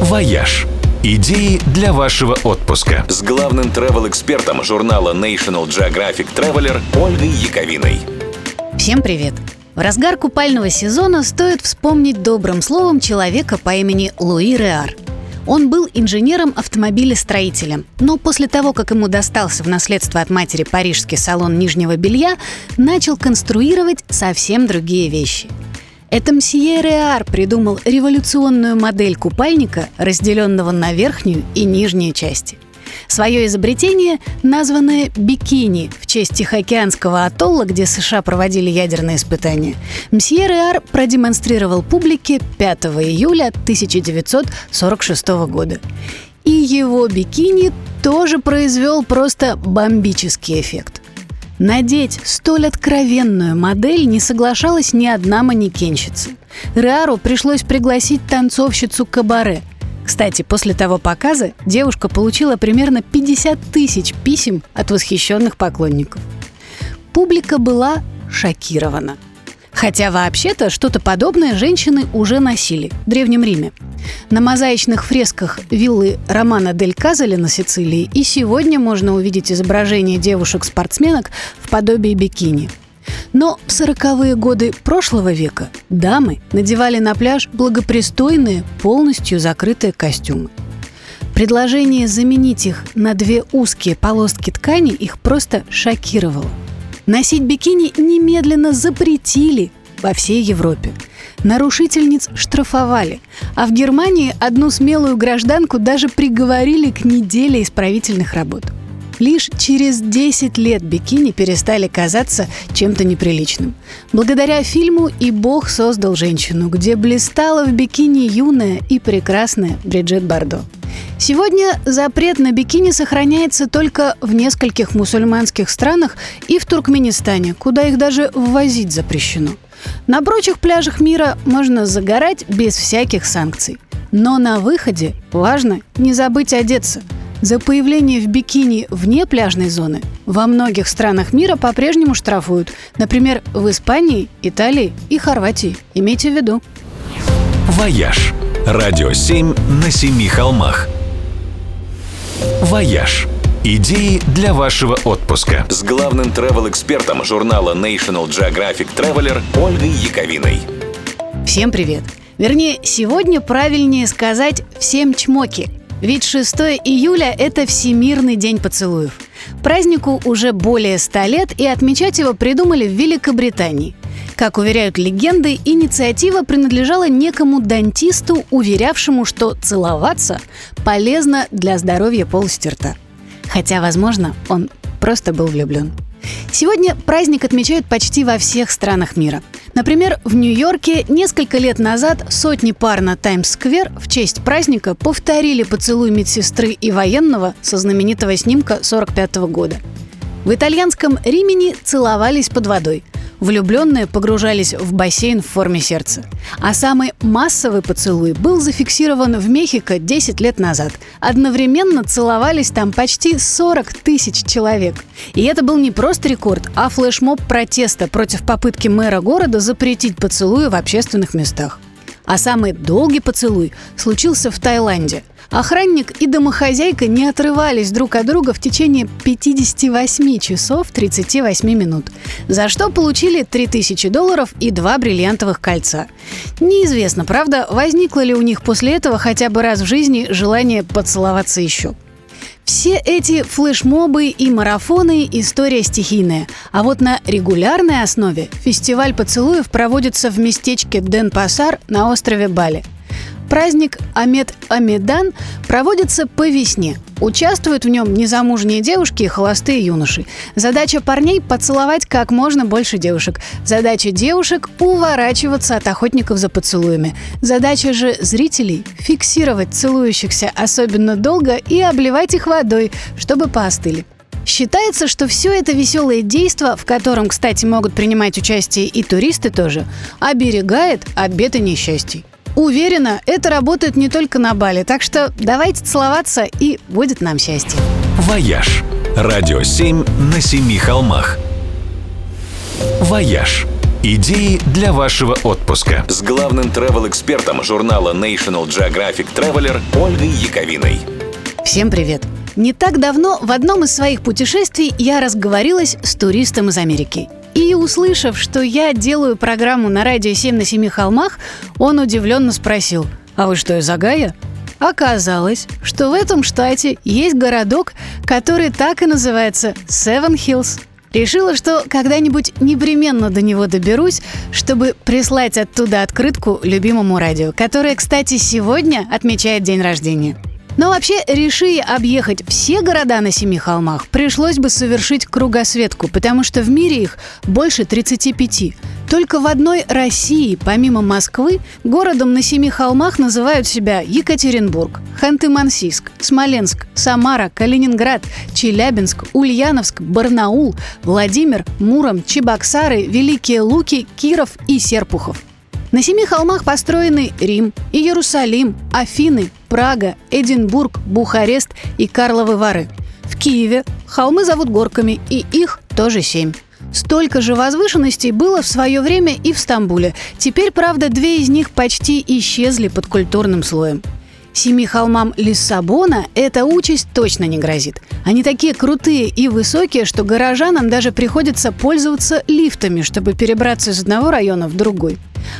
«Вояж». Идеи для вашего отпуска. С главным travel-экспертом журнала National Geographic Traveler Ольгой Яковиной. Всем привет! В разгар купального сезона стоит вспомнить добрым словом человека по имени Луи Реар. Он был инженером-автомобилестроителем, но после того, как ему достался в наследство от матери парижский салон нижнего белья, начал конструировать совсем другие вещи – это мсье Реар придумал революционную модель купальника, разделенного на верхнюю и нижнюю части. Свое изобретение, названное «бикини» в честь Тихоокеанского атолла, где США проводили ядерные испытания, мсье Реар продемонстрировал публике 5 июля 1946 года. И его бикини тоже произвел просто бомбический эффект. Надеть столь откровенную модель не соглашалась ни одна манекенщица. Реару пришлось пригласить танцовщицу кабаре. Кстати, после того показа девушка получила примерно 50 тысяч писем от восхищенных поклонников. Публика была шокирована – Хотя вообще-то что-то подобное женщины уже носили в Древнем Риме. На мозаичных фресках виллы Романа дель Казали на Сицилии и сегодня можно увидеть изображение девушек-спортсменок в подобии бикини. Но в сороковые годы прошлого века дамы надевали на пляж благопристойные, полностью закрытые костюмы. Предложение заменить их на две узкие полоски ткани их просто шокировало – Носить бикини немедленно запретили во всей Европе. Нарушительниц штрафовали, а в Германии одну смелую гражданку даже приговорили к неделе исправительных работ. Лишь через 10 лет бикини перестали казаться чем-то неприличным. Благодаря фильму «И Бог создал женщину», где блистала в бикини юная и прекрасная Бриджит Бардо. Сегодня запрет на бикини сохраняется только в нескольких мусульманских странах и в Туркменистане, куда их даже ввозить запрещено. На прочих пляжах мира можно загорать без всяких санкций. Но на выходе важно не забыть одеться. За появление в бикини вне пляжной зоны во многих странах мира по-прежнему штрафуют. Например, в Испании, Италии и Хорватии. Имейте в виду. «Вояж» – радио 7 на семи холмах – «Вояж». Идеи для вашего отпуска. С главным travel-экспертом журнала National Geographic Traveler Ольгой Яковиной. Всем привет! Вернее, сегодня правильнее сказать «всем чмоки», ведь 6 июля – это Всемирный день поцелуев. Празднику уже более 100 лет, и отмечать его придумали в Великобритании. Как уверяют легенды, инициатива принадлежала некому дантисту, уверявшему, что целоваться полезно для здоровья полости рта. Хотя, возможно, он просто был влюблен. Сегодня праздник отмечают почти во всех странах мира. Например, в Нью-Йорке несколько лет назад сотни пар на Таймс-сквер в честь праздника повторили поцелуй медсестры и военного со знаменитого снимка 45 года. В итальянском Римени целовались под водой. Влюбленные погружались в бассейн в форме сердца. А самый массовый поцелуй был зафиксирован в Мехико 10 лет назад. Одновременно целовались там почти 40 тысяч человек. И это был не просто рекорд, а флешмоб протеста против попытки мэра города запретить поцелуи в общественных местах. А самый долгий поцелуй случился в Таиланде. Охранник и домохозяйка не отрывались друг от друга в течение 58 часов 38 минут, за что получили 3000 долларов и два бриллиантовых кольца. Неизвестно, правда, возникло ли у них после этого хотя бы раз в жизни желание поцеловаться еще. Все эти флешмобы и марафоны – история стихийная. А вот на регулярной основе фестиваль поцелуев проводится в местечке Ден-Пасар на острове Бали – Праздник Амед Амедан проводится по весне. Участвуют в нем незамужние девушки и холостые юноши. Задача парней – поцеловать как можно больше девушек. Задача девушек – уворачиваться от охотников за поцелуями. Задача же зрителей – фиксировать целующихся особенно долго и обливать их водой, чтобы поостыли. Считается, что все это веселое действо, в котором, кстати, могут принимать участие и туристы тоже, оберегает от бед и несчастий. Уверена, это работает не только на Бали, так что давайте целоваться и будет нам счастье. «Вояж» – радио 7 на семи холмах. «Вояж» Идеи для вашего отпуска с главным travel-экспертом журнала National Geographic Traveler Ольгой Яковиной. Всем привет! Не так давно в одном из своих путешествий я разговорилась с туристом из Америки. И услышав, что я делаю программу на радио 7 на семи холмах, он удивленно спросил, «А вы что, из Агая?» Оказалось, что в этом штате есть городок, который так и называется Seven Hills – Решила, что когда-нибудь непременно до него доберусь, чтобы прислать оттуда открытку любимому радио, которое, кстати, сегодня отмечает день рождения. Но вообще, реши объехать все города на Семи холмах, пришлось бы совершить кругосветку, потому что в мире их больше 35. Только в одной России, помимо Москвы, городом на Семи холмах называют себя Екатеринбург, Ханты-Мансийск, Смоленск, Самара, Калининград, Челябинск, Ульяновск, Барнаул, Владимир, Муром, Чебоксары, Великие Луки, Киров и Серпухов. На семи холмах построены Рим, Иерусалим, Афины, Прага, Эдинбург, Бухарест и Карловы Вары. В Киеве холмы зовут горками, и их тоже семь. Столько же возвышенностей было в свое время и в Стамбуле. Теперь, правда, две из них почти исчезли под культурным слоем. Семи холмам Лиссабона эта участь точно не грозит. Они такие крутые и высокие, что горожанам даже приходится пользоваться лифтами, чтобы перебраться из одного района в другой.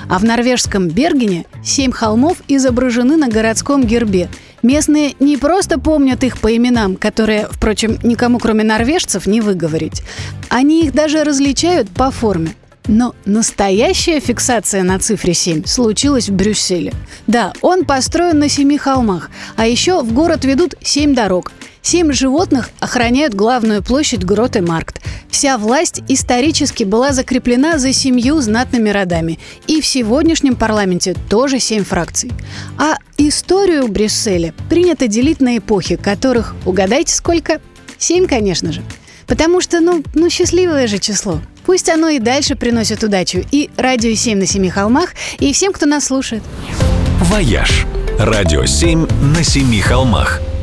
А в норвежском Бергене семь холмов изображены на городском гербе. Местные не просто помнят их по именам, которые, впрочем, никому кроме норвежцев не выговорить. Они их даже различают по форме. Но настоящая фиксация на цифре 7 случилась в Брюсселе. Да, он построен на семи холмах, а еще в город ведут семь дорог. Семь животных охраняют главную площадь Гроте-Маркт. Вся власть исторически была закреплена за семью знатными родами. И в сегодняшнем парламенте тоже семь фракций. А историю Брюсселя принято делить на эпохи, которых, угадайте сколько? Семь, конечно же. Потому что, ну, ну счастливое же число. Пусть оно и дальше приносит удачу и радио 7 на семи холмах, и всем, кто нас слушает. «Вояж» – радио 7 на семи холмах –